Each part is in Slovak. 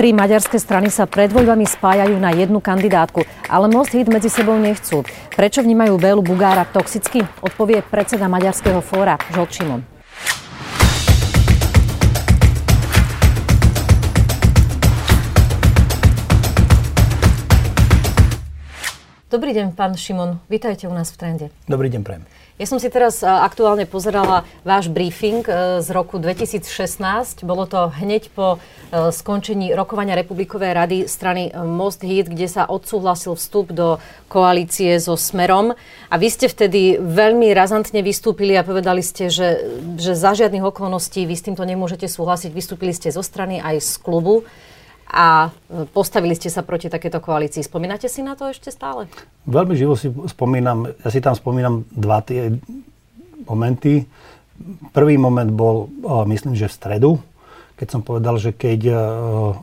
Tri maďarské strany sa pred voľbami spájajú na jednu kandidátku, ale Most Hit medzi sebou nechcú. Prečo vnímajú Bélu Bugára toxicky? Odpovie predseda Maďarského fóra Žolt Šimon. Dobrý deň, pán Šimon. Vítajte u nás v Trende. Dobrý deň, prejem. Ja som si teraz aktuálne pozerala váš briefing e, z roku 2016. Bolo to hneď po e, skončení rokovania Republikovej rady strany e, Most Hit, kde sa odsúhlasil vstup do koalície so Smerom. A vy ste vtedy veľmi razantne vystúpili a povedali ste, že, že za žiadnych okolností vy s týmto nemôžete súhlasiť. Vystúpili ste zo strany aj z klubu a postavili ste sa proti takéto koalícii. Spomínate si na to ešte stále? Veľmi živo si spomínam, ja si tam spomínam dva tie momenty. Prvý moment bol, myslím, že v stredu, keď som povedal, že keď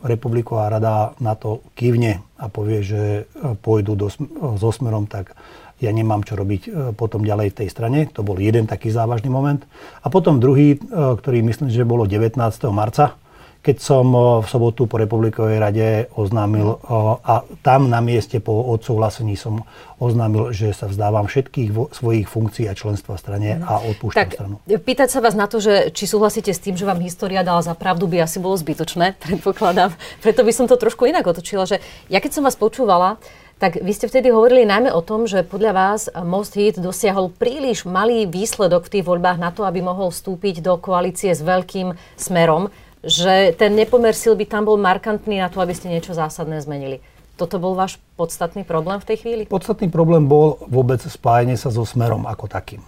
Republiková rada na to kývne a povie, že pôjdu do, so smerom, tak ja nemám čo robiť potom ďalej v tej strane. To bol jeden taký závažný moment. A potom druhý, ktorý myslím, že bolo 19. marca, keď som v sobotu po Republikovej rade oznámil a tam na mieste po odsúhlasení som oznámil, že sa vzdávam všetkých svojich funkcií a členstva v strane a odpúšťam tak, stranu. Pýtať sa vás na to, že či súhlasíte s tým, že vám história dala za pravdu, by asi bolo zbytočné, predpokladám. Preto by som to trošku inak otočila, že ja keď som vás počúvala, tak vy ste vtedy hovorili najmä o tom, že podľa vás Most Hit dosiahol príliš malý výsledok v tých voľbách na to, aby mohol vstúpiť do koalície s veľkým smerom že ten nepomer síl by tam bol markantný na to, aby ste niečo zásadné zmenili. Toto bol váš podstatný problém v tej chvíli? Podstatný problém bol vôbec spájanie sa so smerom ako takým.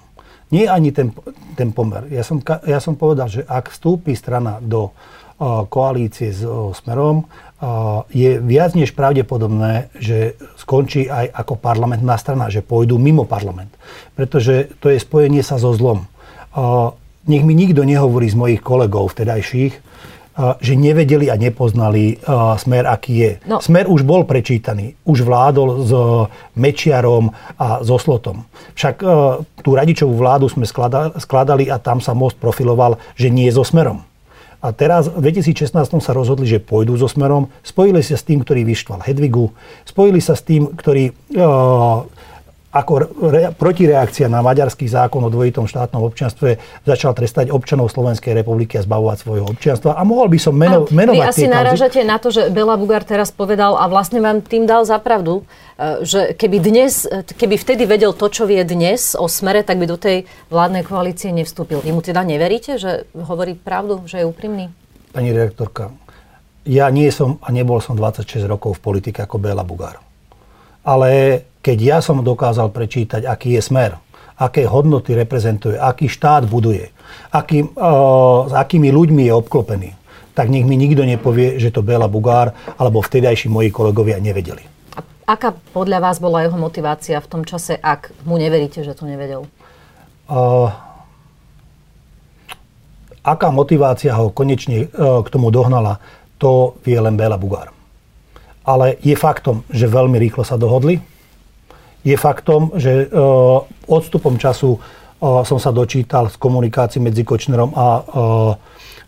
Nie ani ten, ten pomer. Ja som, ja som povedal, že ak vstúpi strana do uh, koalície s uh, smerom, uh, je viac než pravdepodobné, že skončí aj ako parlamentná strana, že pôjdu mimo parlament. Pretože to je spojenie sa so zlom. Nech mi nikto nehovorí z mojich kolegov vtedajších, že nevedeli a nepoznali smer, aký je. No. Smer už bol prečítaný. Už vládol s Mečiarom a so Slotom. Však tú radičovú vládu sme skladali a tam sa most profiloval, že nie so Smerom. A teraz v 2016 sa rozhodli, že pôjdu so Smerom. Spojili sa s tým, ktorý vyštval Hedvigu. Spojili sa s tým, ktorý ako re, protireakcia na maďarský zákon o dvojitom štátnom občianstve začal trestať občanov Slovenskej republiky a zbavovať svojho občianstva. A mohol by som meno, a menovať Vy asi narážate na to, že Bela Bugár teraz povedal a vlastne vám tým dal zapravdu, e, že keby, dnes, e, keby vtedy vedel to, čo vie dnes o smere, tak by do tej vládnej koalície nevstúpil. Vy mu teda neveríte, že hovorí pravdu, že je úprimný? Pani redaktorka, ja nie som a nebol som 26 rokov v politike ako Bela Bugár. Ale keď ja som dokázal prečítať, aký je smer, aké hodnoty reprezentuje, aký štát buduje, aký, uh, s akými ľuďmi je obklopený, tak nech mi nikto nepovie, že to Bela Bugár alebo vtedajší moji kolegovia nevedeli. A aká podľa vás bola jeho motivácia v tom čase, ak mu neveríte, že to nevedel? Uh, aká motivácia ho konečne uh, k tomu dohnala, to vie len Bela Bugár. Ale je faktom, že veľmi rýchlo sa dohodli je faktom, že e, odstupom času e, som sa dočítal z komunikácií medzi Kočnerom a e,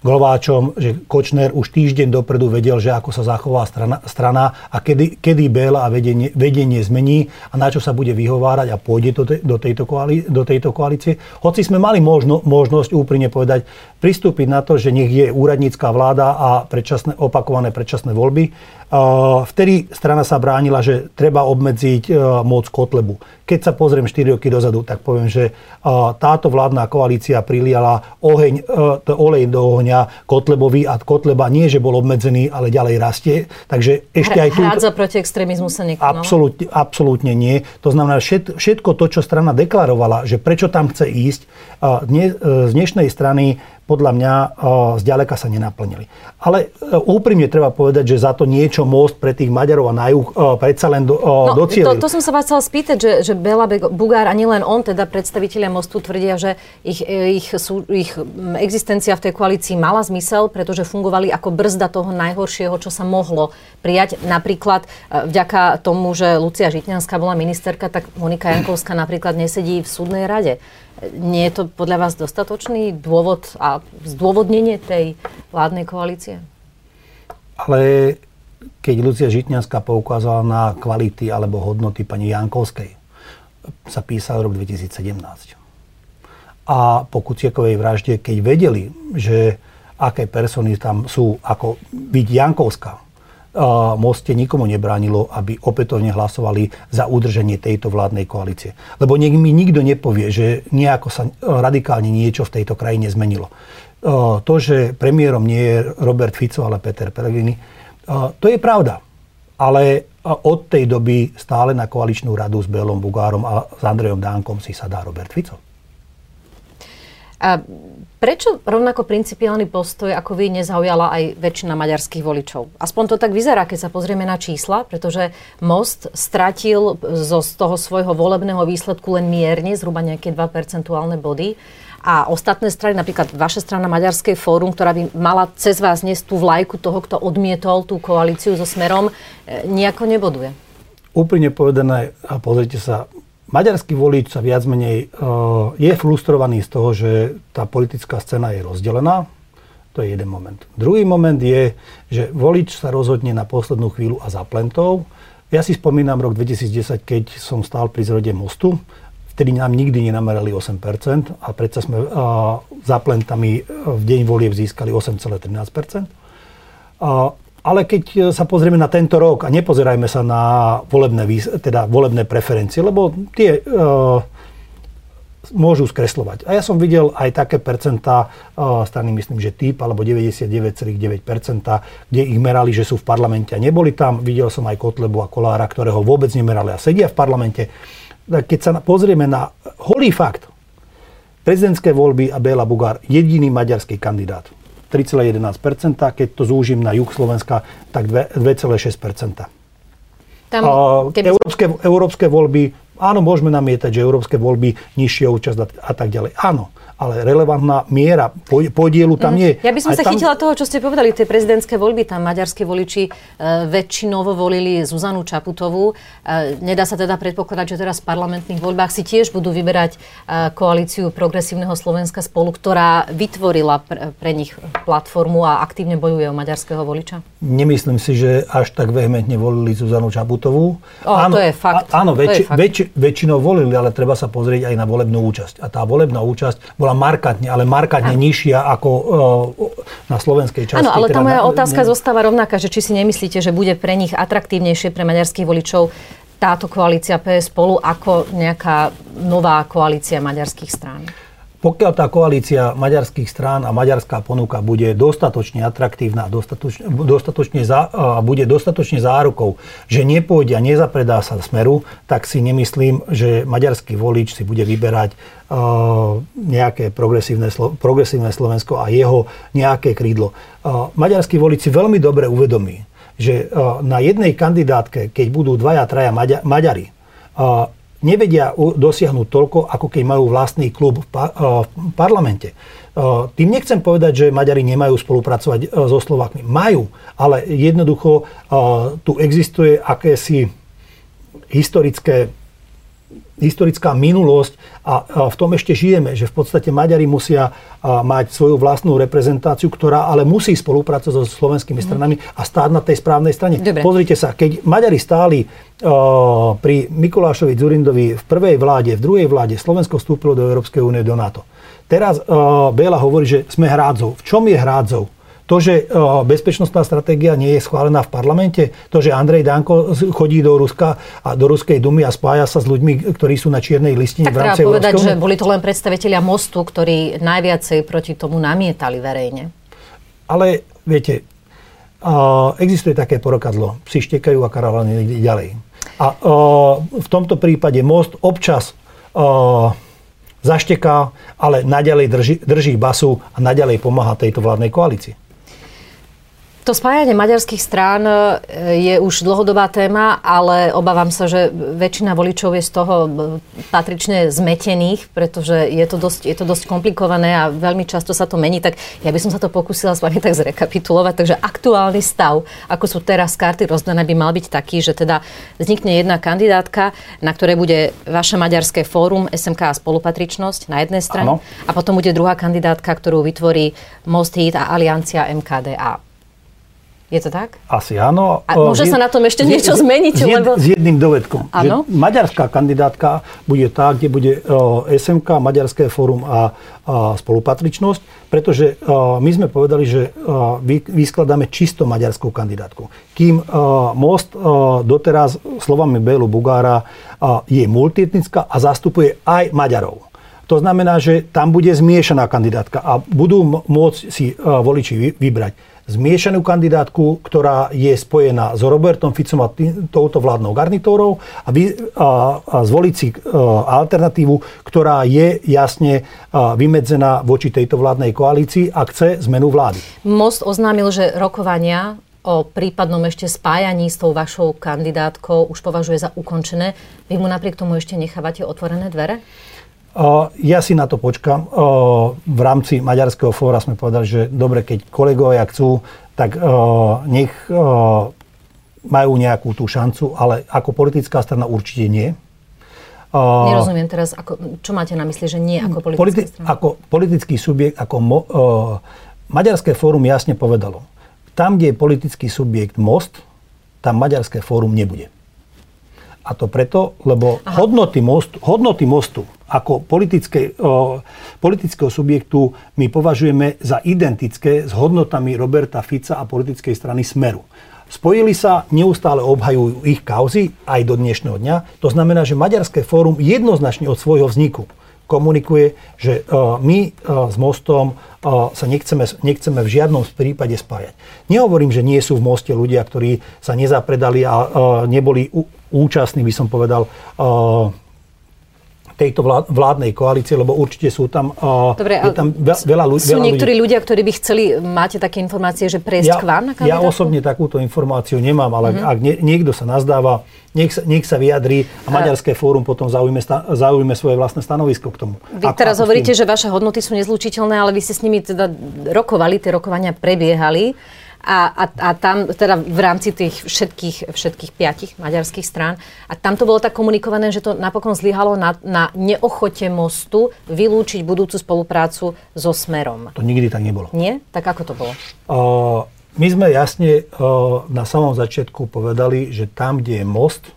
Glováčom, že Kočner už týždeň dopredu vedel, že ako sa zachová strana, strana a kedy, kedy Béla a vedenie, vedenie zmení a na čo sa bude vyhovárať a pôjde do, te, do, tejto, koalí, do tejto koalície. Hoci sme mali možno, možnosť úprimne povedať, pristúpiť na to, že nech je úradnícká vláda a predčasné, opakované predčasné voľby, Vtedy strana sa bránila, že treba obmedziť e, moc Kotlebu. Keď sa pozriem 4 roky dozadu, tak poviem, že táto vládna koalícia priliala oheň, e, olej do ohňa Kotlebovi a Kotleba nie, že bol obmedzený, ale ďalej rastie. Takže ešte aj tu... Hrádza proti extrémizmu sa nekonalo? Absolútne, absolútne nie. To znamená, všetko to, čo strana deklarovala, že prečo tam chce ísť, e, z dnešnej strany podľa mňa zďaleka sa nenaplnili. Ale e, úprimne treba povedať, že za to niečo most pre tých Maďarov a na juh predsa len do, no, docielil. To, to som sa vás chcel spýtať, že, že Bela Bugár a nielen on, teda predstavitelia mostu tvrdia, že ich, ich, sú, ich existencia v tej koalícii mala zmysel, pretože fungovali ako brzda toho najhoršieho, čo sa mohlo prijať. Napríklad e, vďaka tomu, že Lucia Žitňanská bola ministerka, tak Monika Jankovská napríklad nesedí v súdnej rade. Nie je to podľa vás dostatočný dôvod a zdôvodnenie tej vládnej koalície? Ale keď Lucia Žitňanská poukázala na kvality alebo hodnoty pani Jankovskej. Sa písal rok 2017. A po Kuciekovej vražde, keď vedeli, že aké persony tam sú, ako byť Jankovská, Moste nikomu nebránilo, aby opätovne hlasovali za udrženie tejto vládnej koalície. Lebo nech mi nikto nepovie, že nejako sa radikálne niečo v tejto krajine zmenilo. To, že premiérom nie je Robert Fico, ale Peter Pellegrini, to je pravda. Ale od tej doby stále na koaličnú radu s Belom Bugárom a s Andrejom Dánkom si sadá Robert Fico. A prečo rovnako principiálny postoj ako vy nezaujala aj väčšina maďarských voličov? Aspoň to tak vyzerá, keď sa pozrieme na čísla, pretože Most stratil zo, z toho svojho volebného výsledku len mierne, zhruba nejaké 2 percentuálne body. A ostatné strany, napríklad vaša strana Maďarskej fórum, ktorá by mala cez vás niesť tú vlajku toho, kto odmietol tú koalíciu so Smerom, e, nejako neboduje. Úprimne povedané, a pozrite sa, maďarský volič sa viac menej uh, je frustrovaný z toho, že tá politická scéna je rozdelená. To je jeden moment. Druhý moment je, že volič sa rozhodne na poslednú chvíľu a za plentov. Ja si spomínam rok 2010, keď som stál pri zrode mostu. Vtedy nám nikdy nenamerali 8% a predsa sme uh, za plentami v deň volieb získali 8,13%. Uh, ale keď e, sa pozrieme na tento rok a nepozerajme sa na volebné, teda volebné preferencie, lebo tie uh, môžu skreslovať. A ja som videl aj také percentá uh, strany, myslím, že typ, alebo 99,9%, kde ich merali, že sú v parlamente a neboli tam. Videl som aj Kotlebu a Kolára, ktorého vôbec nemerali a sedia v parlamente. Keď sa pozrieme na holý fakt, prezidentské voľby a Béla Bugár, jediný maďarský kandidát 3,11%, keď to zúžim na juh Slovenska, tak 2,6%. Tam, keby... európske, európske voľby, áno, môžeme namietať, že európske voľby, nižšia účasť a tak ďalej. Áno, ale relevantná miera podielu tam mm. je. Ja by som sa tam... chytila toho, čo ste povedali, tie prezidentské voľby, tam maďarské voliči e, väčšinovo volili Zuzanu Čaputovú. E, nedá sa teda predpokladať, že teraz v parlamentných voľbách si tiež budú vyberať e, koalíciu Progresívneho Slovenska spolu, ktorá vytvorila pre, nich platformu a aktívne bojuje o maďarského voliča? Nemyslím si, že až tak vehementne volili Zuzanu Čaputovú. O, áno, to je fakt. Áno, väč, väč, väčšinou volili, ale treba sa pozrieť aj na volebnú účasť. A tá volebná účasť bola bola markantne, ale markantne nižšia ako uh, na slovenskej časti. Áno, ale tá teda moja na, otázka ne... zostáva rovnaká, že či si nemyslíte, že bude pre nich atraktívnejšie pre maďarských voličov táto koalícia PS spolu ako nejaká nová koalícia maďarských strán? Pokiaľ tá koalícia maďarských strán a maďarská ponuka bude dostatočne atraktívna dostatočne, dostatočne za, a bude dostatočne zárukou, že nepôjde a nezapredá sa smeru, tak si nemyslím, že maďarský volič si bude vyberať nejaké progresívne, progresívne Slovensko a jeho nejaké krídlo. Uh, maďarský volič si veľmi dobre uvedomí, že na jednej kandidátke, keď budú dvaja, traja Maďa, Maďari, nevedia dosiahnuť toľko, ako keď majú vlastný klub v, pa- v parlamente. Tým nechcem povedať, že Maďari nemajú spolupracovať so Slovakmi. Majú, ale jednoducho tu existuje akési historické historická minulosť a v tom ešte žijeme, že v podstate Maďari musia mať svoju vlastnú reprezentáciu, ktorá ale musí spolupracovať so slovenskými mhm. stranami a stáť na tej správnej strane. Dobre. Pozrite sa, keď Maďari stáli pri Mikulášovi Zurindovi v prvej vláde, v druhej vláde, Slovensko vstúpilo do Európskej únie, do NATO. Teraz Béla hovorí, že sme hrádzov. V čom je hrádzov? To, že e, bezpečnostná stratégia nie je schválená v parlamente, to, že Andrej Danko chodí do Ruska a do Ruskej dumy a spája sa s ľuďmi, ktorí sú na čiernej listine tak v rámci povedať, že boli to len predstavitelia Mostu, ktorí najviacej proti tomu namietali verejne. Ale viete, existuje také porokadlo. Psi štekajú a karavany ďalej. A v tomto prípade Most občas zašteká, ale naďalej drží, drží basu a naďalej pomáha tejto vládnej koalícii. To spájanie maďarských strán e, je už dlhodobá téma, ale obávam sa, že väčšina voličov je z toho e, patrične zmetených, pretože je to, dosť, je to dosť komplikované a veľmi často sa to mení. Tak ja by som sa to pokúsila s vami tak zrekapitulovať. Takže aktuálny stav, ako sú teraz karty rozdané, by mal byť taký, že teda vznikne jedna kandidátka, na ktorej bude vaše maďarské fórum, SMK a spolupatričnosť na jednej strane. Ano. A potom bude druhá kandidátka, ktorú vytvorí Most Hit a Aliancia MKDA. Je to tak? Asi áno. A môže sa na tom ešte niečo zmeniť? S, lebo... s jedným dovedkom. Že maďarská kandidátka bude tá, kde bude SMK, Maďarské fórum a, a spolupatričnosť, pretože my sme povedali, že vyskladáme čisto maďarskú kandidátku. Kým Most doteraz slovami Bélu Bugára je multietnická a zastupuje aj Maďarov. To znamená, že tam bude zmiešaná kandidátka a budú môcť si voliči vybrať zmiešanú kandidátku, ktorá je spojená s Robertom Ficom a tý, touto vládnou garnitúrou a, vy, a, a zvoliť si a, alternatívu, ktorá je jasne a, vymedzená voči tejto vládnej koalícii a chce zmenu vlády. Most oznámil, že rokovania o prípadnom ešte spájaní s tou vašou kandidátkou už považuje za ukončené. Vy mu napriek tomu ešte nechávate otvorené dvere? Ja si na to počkam. V rámci Maďarského fóra sme povedali, že dobre, keď kolegovia chcú, tak nech majú nejakú tú šancu, ale ako politická strana určite nie. Nerozumiem teraz, ako, čo máte na mysli, že nie ako politická Politi- strana? Ako politický subjekt, ako mo, Maďarské fórum jasne povedalo, tam, kde je politický subjekt Most, tam Maďarské fórum nebude. A to preto, lebo hodnoty mostu, hodnoty mostu ako politické, politického subjektu my považujeme za identické s hodnotami Roberta Fica a politickej strany Smeru. Spojili sa, neustále obhajujú ich kauzy aj do dnešného dňa. To znamená, že Maďarské fórum jednoznačne od svojho vzniku komunikuje, že my s Mostom sa nechceme, nechceme v žiadnom prípade spájať. Nehovorím, že nie sú v Moste ľudia, ktorí sa nezapredali a neboli účastní, by som povedal, tejto vládnej koalície, lebo určite sú tam, Dobre, je tam veľa, ľudí. Sú niektorí ľudia, ktorí by chceli, máte také informácie, že prejsť ja, k vám na Ja osobne takúto informáciu nemám, ale mm-hmm. ak nie, niekto sa nazdáva, nech sa, nech sa vyjadrí a Maďarské fórum potom zaujme, zaujme svoje vlastné stanovisko k tomu. Vy ako, teraz ako hovoríte, že vaše hodnoty sú nezlučiteľné, ale vy ste s nimi teda rokovali, tie rokovania prebiehali. A, a, a tam teda v rámci tých všetkých, všetkých piatich maďarských strán. A tam to bolo tak komunikované, že to napokon zlyhalo na, na neochote mostu vylúčiť budúcu spoluprácu so Smerom. To nikdy tak nebolo. Nie? Tak ako to bolo? Uh, my sme jasne uh, na samom začiatku povedali, že tam, kde je most,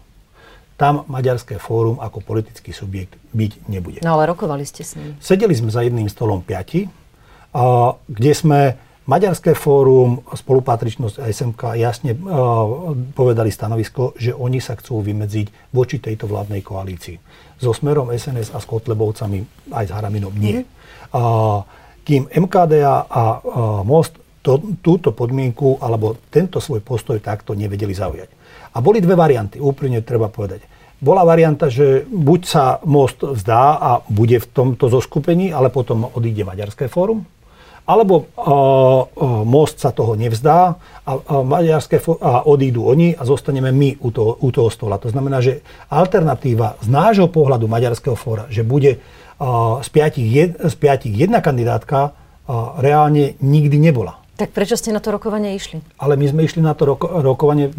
tam Maďarské fórum ako politický subjekt byť nebude. No ale rokovali ste s ním. Sedeli sme za jedným stolom piati, uh, kde sme Maďarské fórum, spolupatričnosť a SMK jasne uh, povedali stanovisko, že oni sa chcú vymedziť voči tejto vládnej koalícii. So smerom SNS a s Kotlebovcami aj s Haraminom nie. Kým MKDA a Most to, túto podmienku alebo tento svoj postoj takto nevedeli zaujať. A boli dve varianty, úplne treba povedať. Bola varianta, že buď sa Most vzdá a bude v tomto zoskupení, ale potom odíde Maďarské fórum, alebo uh, most sa toho nevzdá a, a, maďarské a odídu oni a zostaneme my u toho, u toho stola. To znamená, že alternatíva z nášho pohľadu Maďarského fóra, že bude uh, z, piatich jed, z piatich jedna kandidátka, reálne nikdy nebola. Tak prečo ste na to rokovanie išli? Ale my sme išli na to roko- rokovanie,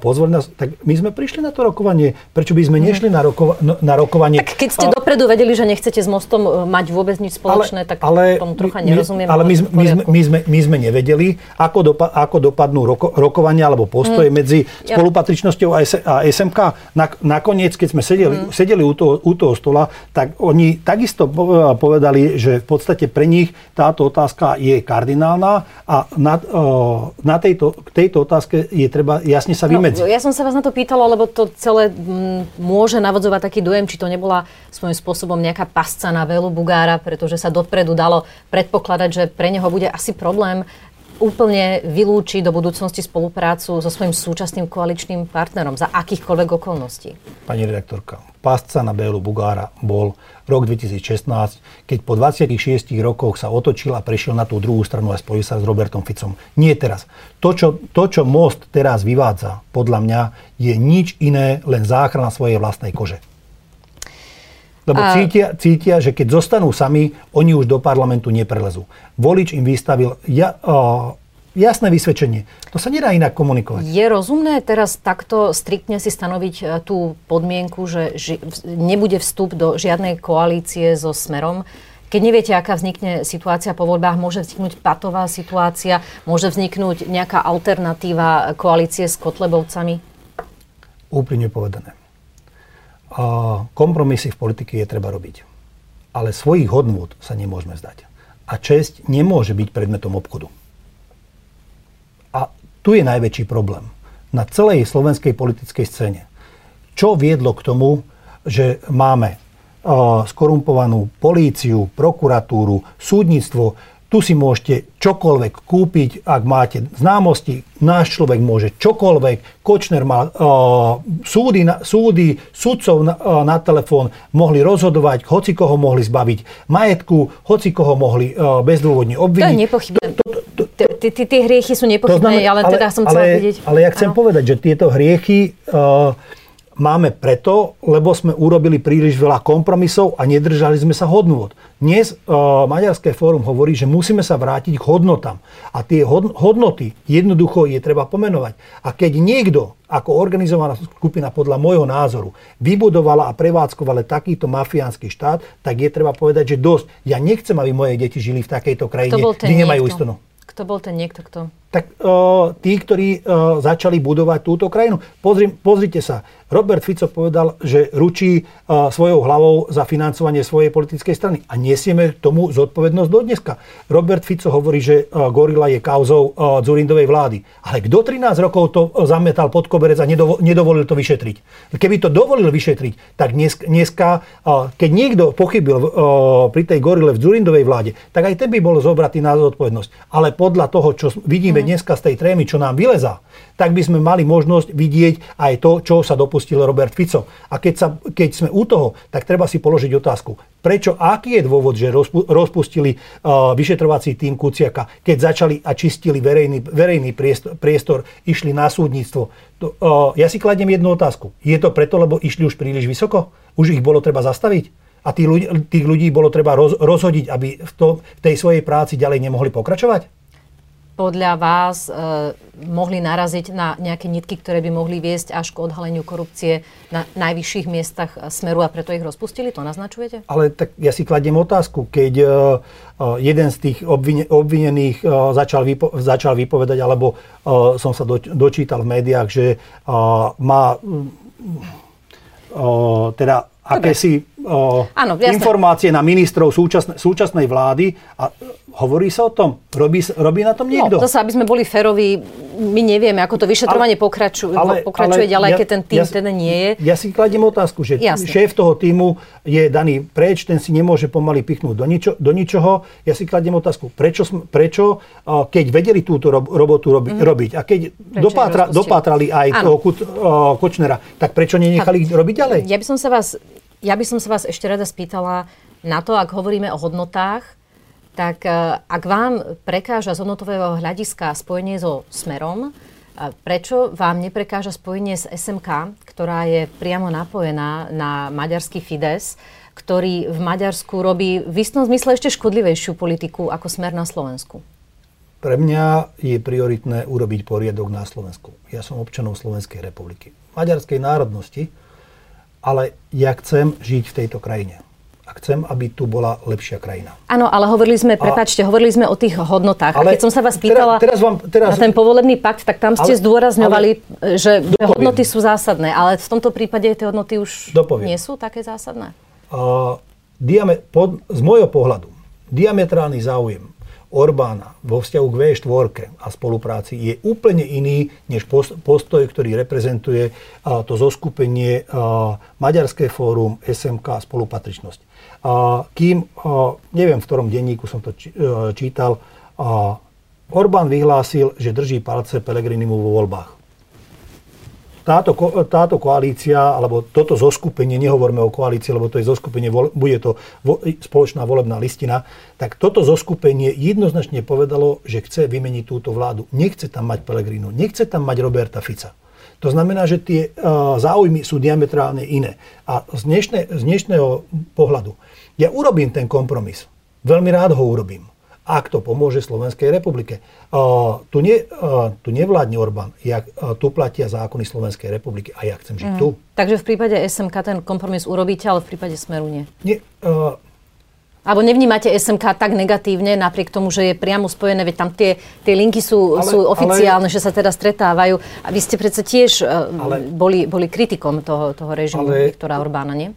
pozvali nás, tak my sme prišli na to rokovanie. Prečo by sme mhm. nešli na, roko- no, na rokovanie? Tak keď ste a... dopredu vedeli, že nechcete s mostom e, mať vôbec nič spoločné, ale, tak ale, tomu trocha nerozumiem. Ale my, my, sme, my, sme, my sme nevedeli, ako, dopa- ako dopadnú roko- rokovania alebo postoje hmm. medzi spolupatričnosťou a, S- a SMK. Na, nakoniec, keď sme sedeli, hmm. sedeli u, toho, u toho stola, tak oni takisto povedali, že v podstate pre nich táto otázka je kardinálna a na, na tejto, k tejto otázke je treba jasne sa no, vymedziť. No, ja som sa vás na to pýtala, lebo to celé m, môže navodzovať taký dojem, či to nebola svojím spôsobom nejaká pasca na Velu Bugára, pretože sa dopredu dalo predpokladať, že pre neho bude asi problém úplne vylúči do budúcnosti spoluprácu so svojím súčasným koaličným partnerom za akýchkoľvek okolností? Pani redaktorka, pásca na Bélu Bugára bol rok 2016, keď po 26 rokoch sa otočil a prešiel na tú druhú stranu a spojil sa s Robertom Ficom. Nie teraz. To čo, to, čo Most teraz vyvádza, podľa mňa, je nič iné, len záchrana svojej vlastnej kože. Lebo a... cítia, cítia, že keď zostanú sami, oni už do parlamentu neprelezú. Volič im vystavil ja, uh, jasné vysvedčenie. To sa nedá inak komunikovať. Je rozumné teraz takto striktne si stanoviť e, tú podmienku, že ži- nebude vstup do žiadnej koalície so Smerom, Keď neviete, aká vznikne situácia po voľbách, môže vzniknúť patová situácia, môže vzniknúť nejaká alternatíva koalície s Kotlebovcami? Úprimne povedané. Kompromisy v politike je treba robiť. Ale svojich hodnôt sa nemôžeme zdať. A česť nemôže byť predmetom obchodu. A tu je najväčší problém. Na celej slovenskej politickej scéne. Čo viedlo k tomu, že máme skorumpovanú políciu, prokuratúru, súdnictvo. Tu si môžete čokoľvek kúpiť, ak máte známosti. Náš človek môže čokoľvek. Kočner mal uh, súdy, súdy, sudcov na, uh, na telefón mohli rozhodovať, hoci koho mohli zbaviť majetku, hoci koho mohli uh, bezdôvodne obviniť. To je nepochybné. Tie hriechy sú nepochybné, ale teda som chcela vidieť. Ale ja chcem povedať, že tieto hriechy uh, máme preto, lebo sme urobili príliš veľa kompromisov a nedržali sme sa hodnôt. Dnes uh, Maďarské fórum hovorí, že musíme sa vrátiť k hodnotám. A tie hodnoty jednoducho je treba pomenovať. A keď niekto, ako organizovaná skupina podľa môjho názoru, vybudovala a prevádzkovala takýto mafiánsky štát, tak je treba povedať, že dosť. Ja nechcem, aby moje deti žili v takejto krajine, kde nemajú istotu. Kto bol ten niekto, kto? Tak uh, tí, ktorí uh, začali budovať túto krajinu. Pozri, pozrite sa, Robert Fico povedal, že ručí uh, svojou hlavou za financovanie svojej politickej strany. A nesieme tomu zodpovednosť do dneska. Robert Fico hovorí, že uh, Gorila je kauzou uh, Zurindovej vlády. Ale kto 13 rokov to zametal pod koberec a nedovo- nedovolil to vyšetriť? Keby to dovolil vyšetriť, tak dnes, dneska, keď niekto pochybil pri tej Gorile v Zurindovej vláde, tak aj ten by bol zobratý na zodpovednosť. Ale podľa toho, čo vidíme mm. dneska z tej trémy, čo nám vylezá, tak by sme mali možnosť vidieť aj to, čo sa dopustil Robert Fico. A keď, sa, keď sme u toho, tak treba si položiť otázku. Prečo, aký je dôvod, že rozpustili uh, vyšetrovací tým Kuciaka, keď začali a čistili verejný, verejný priestor, priestor, išli na súdnictvo? To, uh, ja si kladiem jednu otázku. Je to preto, lebo išli už príliš vysoko? Už ich bolo treba zastaviť? A tých ľudí, tých ľudí bolo treba roz, rozhodiť, aby v, to, v tej svojej práci ďalej nemohli pokračovať? Podľa vás e, mohli naraziť na nejaké nitky, ktoré by mohli viesť až k odhaleniu korupcie na najvyšších miestach Smeru a preto ich rozpustili? To naznačujete? Ale tak ja si kladiem otázku, keď e, e jeden z tých obvine, obvinených e, začal, vypo, začal vypovedať, alebo e, som sa do, dočítal v médiách, že e, má teda akési Áno, informácie na ministrov súčasnej, súčasnej vlády a hovorí sa o tom? Robí, robí na tom no, niekto? No, zase, aby sme boli feroví, my nevieme, ako to vyšetrovanie ale, pokračuje, ale, pokračuje ale ďalej, ja, keď ten tým ja, teda nie je. Ja si kladiem otázku, že Jasne. šéf toho týmu je daný preč, ten si nemôže pomaly pichnúť do, ničo, do ničoho. Ja si kladiem otázku, prečo, prečo keď vedeli túto robotu robi, mm-hmm. robiť a keď dopátra, dopátrali aj toho Kočnera, tak prečo nenechali ich robiť ďalej? Ja by som sa vás ja by som sa vás ešte rada spýtala na to, ak hovoríme o hodnotách, tak e, ak vám prekáža z hodnotového hľadiska spojenie so Smerom, e, prečo vám neprekáža spojenie s SMK, ktorá je priamo napojená na maďarský Fides, ktorý v Maďarsku robí v istom zmysle ešte škodlivejšiu politiku ako Smer na Slovensku? Pre mňa je prioritné urobiť poriadok na Slovensku. Ja som občanom Slovenskej republiky. Maďarskej národnosti, ale ja chcem žiť v tejto krajine. A chcem, aby tu bola lepšia krajina. Áno, ale hovorili sme, prepačte, hovorili sme o tých hodnotách. Ale a keď som sa vás pýtala teraz, teraz vám, teraz, na ten povolebný pakt, tak tam ste ale, zdôrazňovali, ale, že dopoviem. hodnoty sú zásadné. Ale v tomto prípade tie hodnoty už dopoviem. nie sú také zásadné? Uh, diame, pod, z môjho pohľadu, diametrálny záujem Orbána vo vzťahu k V4 a spolupráci je úplne iný než postoj, ktorý reprezentuje to zoskupenie Maďarské fórum, SMK spolupatričnosť. Kým, neviem v ktorom denníku som to e, čítal, Orbán vyhlásil, že drží palce Pelegrinimu vo voľbách táto, táto koalícia, alebo toto zoskupenie, nehovoríme o koalícii, lebo to je zoskupenie, bude to vo, spoločná volebná listina, tak toto zoskupenie jednoznačne povedalo, že chce vymeniť túto vládu. Nechce tam mať Pelegrínu, nechce tam mať Roberta Fica. To znamená, že tie uh, záujmy sú diametrálne iné. A z, dnešné, z dnešného pohľadu, ja urobím ten kompromis. Veľmi rád ho urobím ak to pomôže Slovenskej republike. Uh, tu, ne, uh, tu nevládne Orbán, uh, tu platia zákony Slovenskej republiky a ja chcem žiť mm. tu. Takže v prípade SMK ten kompromis urobíte, ale v prípade Smeru nie? nie uh, Alebo nevnímate SMK tak negatívne, napriek tomu, že je priamo spojené, veď tam tie, tie linky sú, ale, sú oficiálne, ale, že sa teda stretávajú. A vy ste predsa tiež e, ale, boli, boli kritikom toho, toho režimu ale, Viktora Orbána, nie?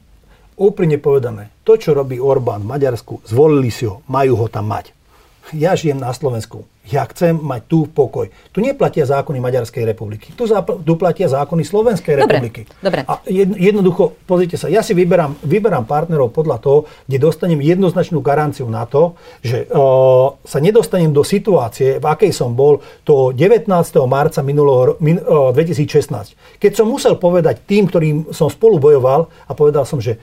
Úprimne povedané, to, čo robí Orbán v Maďarsku, zvolili si ho, majú ho tam mať ja žijem na Slovensku. Ja chcem mať tu pokoj. Tu neplatia zákony Maďarskej republiky. Tu, záp- tu platia zákony Slovenskej dobre, republiky. Dobre. A jedno, jednoducho, pozrite sa, ja si vyberám, vyberám partnerov podľa toho, kde dostanem jednoznačnú garanciu na to, že uh, sa nedostanem do situácie, v akej som bol to 19. marca minulého, min, uh, 2016. Keď som musel povedať tým, ktorým som spolu bojoval a povedal som, že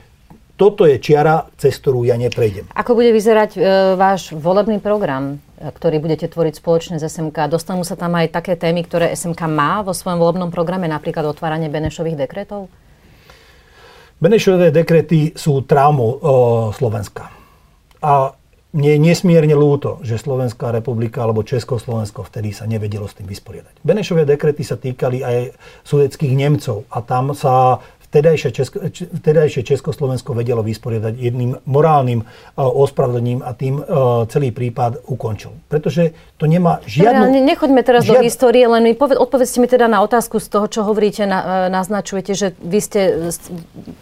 toto je čiara, cez ktorú ja neprejdem. Ako bude vyzerať e, váš volebný program, e, ktorý budete tvoriť spoločne s SMK? Dostanú sa tam aj také témy, ktoré SMK má vo svojom volebnom programe, napríklad otváranie Benešových dekretov? Benešové dekrety sú traumou o, Slovenska. A mne je nesmierne ľúto, že Slovenská republika alebo Československo vtedy sa nevedelo s tým vysporiadať. Benešové dekrety sa týkali aj sudeckých Nemcov a tam sa vtedajšie, Česko, vtedajšie Československo vedelo vysporiadať jedným morálnym uh, ospravedlnením a tým uh, celý prípad ukončil. Pretože to nemá žiadnu... Ne, nechoďme teraz žiad... do histórie, len mi poved, odpovedzte mi teda na otázku z toho, čo hovoríte, na, naznačujete, že vy, ste,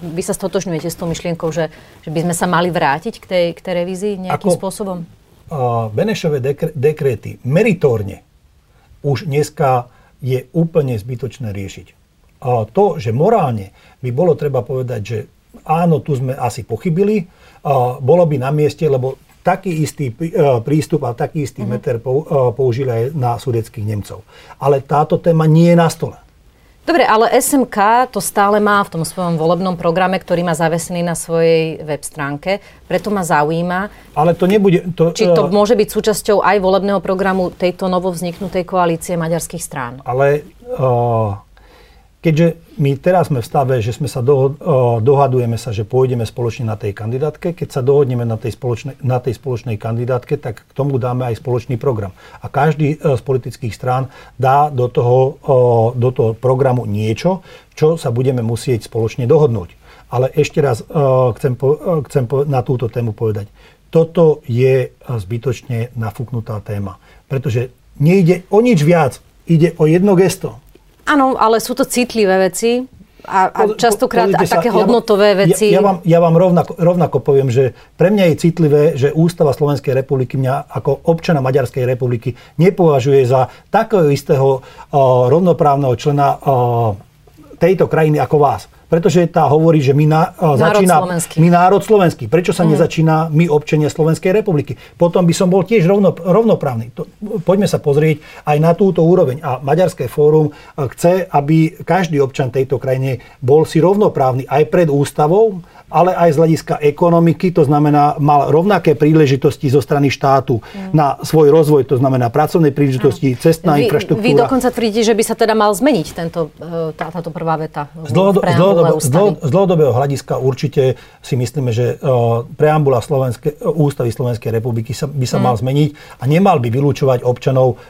vy sa stotožňujete s tou myšlienkou, že, že by sme sa mali vrátiť k tej, k tej revízii nejakým Ako, spôsobom? Uh, Benešové dekre, dekréty meritorne už dneska je úplne zbytočné riešiť. A to, že morálne by bolo treba povedať, že áno, tu sme asi pochybili, a bolo by na mieste, lebo taký istý e, prístup a taký istý mm-hmm. meter e, použili aj na sudeckých Nemcov. Ale táto téma nie je na stole. Dobre, ale SMK to stále má v tom svojom volebnom programe, ktorý má zavesený na svojej web stránke. Preto ma zaujíma, ale to nebude, to, či to uh, môže byť súčasťou aj volebného programu tejto novovzniknutej koalície maďarských strán. Ale uh, Keďže my teraz sme v stave, že sme sa dohod, dohadujeme sa, že pôjdeme spoločne na tej kandidátke, keď sa dohodneme na tej, spoločnej, na tej spoločnej kandidátke, tak k tomu dáme aj spoločný program. A každý e, z politických strán dá do toho, do toho programu niečo, čo sa budeme musieť spoločne dohodnúť. Ale ešte raz e, chcem, e, chcem na túto tému povedať. Toto je zbytočne nafúknutá téma. Pretože nejde o nič viac. Ide o jedno gesto Áno, ale sú to citlivé veci a, a častokrát a také hodnotové veci. Ja, ja vám, ja vám rovnako, rovnako poviem, že pre mňa je citlivé, že Ústava Slovenskej republiky mňa ako občana Maďarskej republiky nepovažuje za takého istého uh, rovnoprávneho člena uh, tejto krajiny ako vás. Pretože tá hovorí, že my, na, národ začína, slovenský. my národ slovenský. Prečo sa mm. nezačína my občania Slovenskej republiky? Potom by som bol tiež rovno, rovnoprávny. To, poďme sa pozrieť aj na túto úroveň. A Maďarské fórum chce, aby každý občan tejto krajine bol si rovnoprávny aj pred ústavou, ale aj z hľadiska ekonomiky, to znamená, mal rovnaké príležitosti zo strany štátu mm. na svoj rozvoj, to znamená pracovné príležitosti, mm. cestná vy, infraštruktúra. Vy dokonca tvrdíte, že by sa teda mal zmeniť tento, e, tá, táto prvá veta z, dlhodo, z, dlhodobe, z, dlho, z dlhodobého hľadiska určite si myslíme, že uh, preambula Slovenske, Ústavy Slovenskej republiky sa, by sa mm. mal zmeniť a nemal by vylúčovať občanov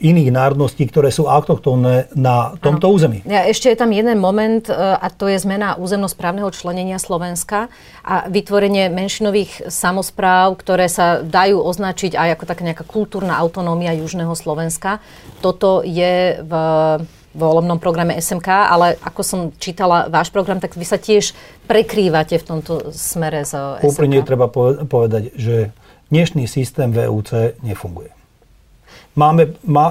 iných národností, ktoré sú autochtónne na tomto ano. území. Ja, ešte je tam jeden moment e, a to je zmena územnosprávneho členenia Slovenska a vytvorenie menšinových samozpráv, ktoré sa dajú označiť aj ako taká nejaká kultúrna autonómia Južného Slovenska. Toto je v volebnom programe SMK, ale ako som čítala váš program, tak vy sa tiež prekrývate v tomto smere z SMK. Úprimne treba povedať, že dnešný systém VUC nefunguje máme, ma,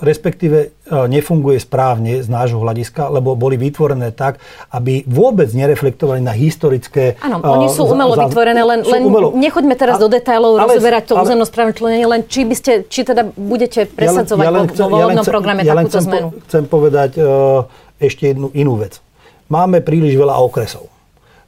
respektíve nefunguje správne z nášho hľadiska, lebo boli vytvorené tak, aby vôbec nereflektovali na historické... Áno, oni sú umelo za, vytvorené, len, len umelo. nechoďme teraz a, do detailov ale, rozoberať to územno správne členenie, len či by ste, či teda budete presadzovať ja len, ja len chcem, vo volebnom ja programe ja takúto chcem zmenu. Po, chcem povedať uh, ešte jednu inú vec. Máme príliš veľa okresov.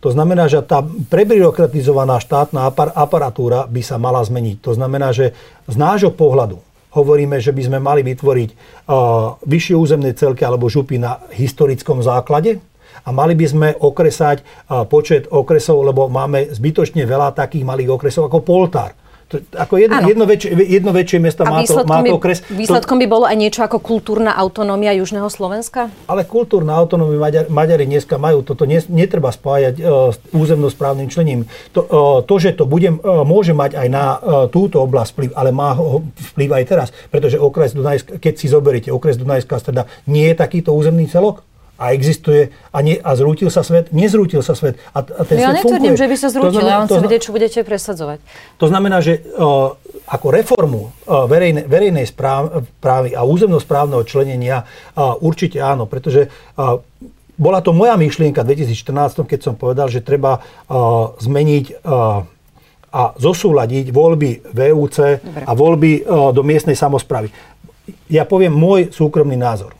To znamená, že tá prebyrokratizovaná štátna aparatúra by sa mala zmeniť. To znamená, že z nášho pohľadu hovoríme, že by sme mali vytvoriť uh, vyššie územné celky alebo župy na historickom základe a mali by sme okresať uh, počet okresov, lebo máme zbytočne veľa takých malých okresov ako Poltár. To, ako jedno, jedno, väčšie, jedno väčšie mesto má to, má to okres. Výsledkom by bolo aj niečo ako kultúrna autonómia Južného Slovenska? Ale kultúrna autonómia Maďari, Maďari dneska majú. Toto nie, netreba spájať uh, s územnosprávnym člením. To, uh, to, že to bude, uh, môže mať aj na uh, túto oblasť vplyv, ale má ho vplyv aj teraz. Pretože okres Dunajská, keď si zoberiete okres Dunajská streda, nie je takýto územný celok? A existuje a, nie, a zrútil sa svet, nezrútil sa svet. A, a ten no ja netvrdím, že by sa zrútil, ja vám chcem vedieť, čo budete presadzovať. To znamená, že uh, ako reformu uh, verejne, verejnej správy a územnosprávneho členenia uh, určite áno, pretože uh, bola to moja myšlienka v 2014, keď som povedal, že treba uh, zmeniť uh, a zosúľadiť voľby VUC Dobre. a voľby do miestnej samozprávy. Ja poviem môj súkromný názor.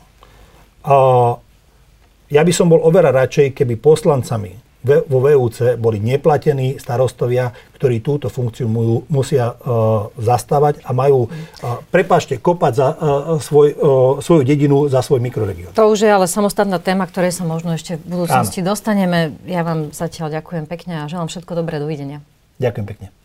Ja by som bol oveľa radšej, keby poslancami vo VUC boli neplatení starostovia, ktorí túto funkciu mu, musia uh, zastávať a majú, uh, prepáčte, kopať za uh, svoj, uh, svoju dedinu, za svoj mikroregión. To už je ale samostatná téma, ktorej sa možno ešte v budúcnosti Áno. dostaneme. Ja vám zatiaľ ďakujem pekne a želám všetko dobré. Dovidenia. Ďakujem pekne.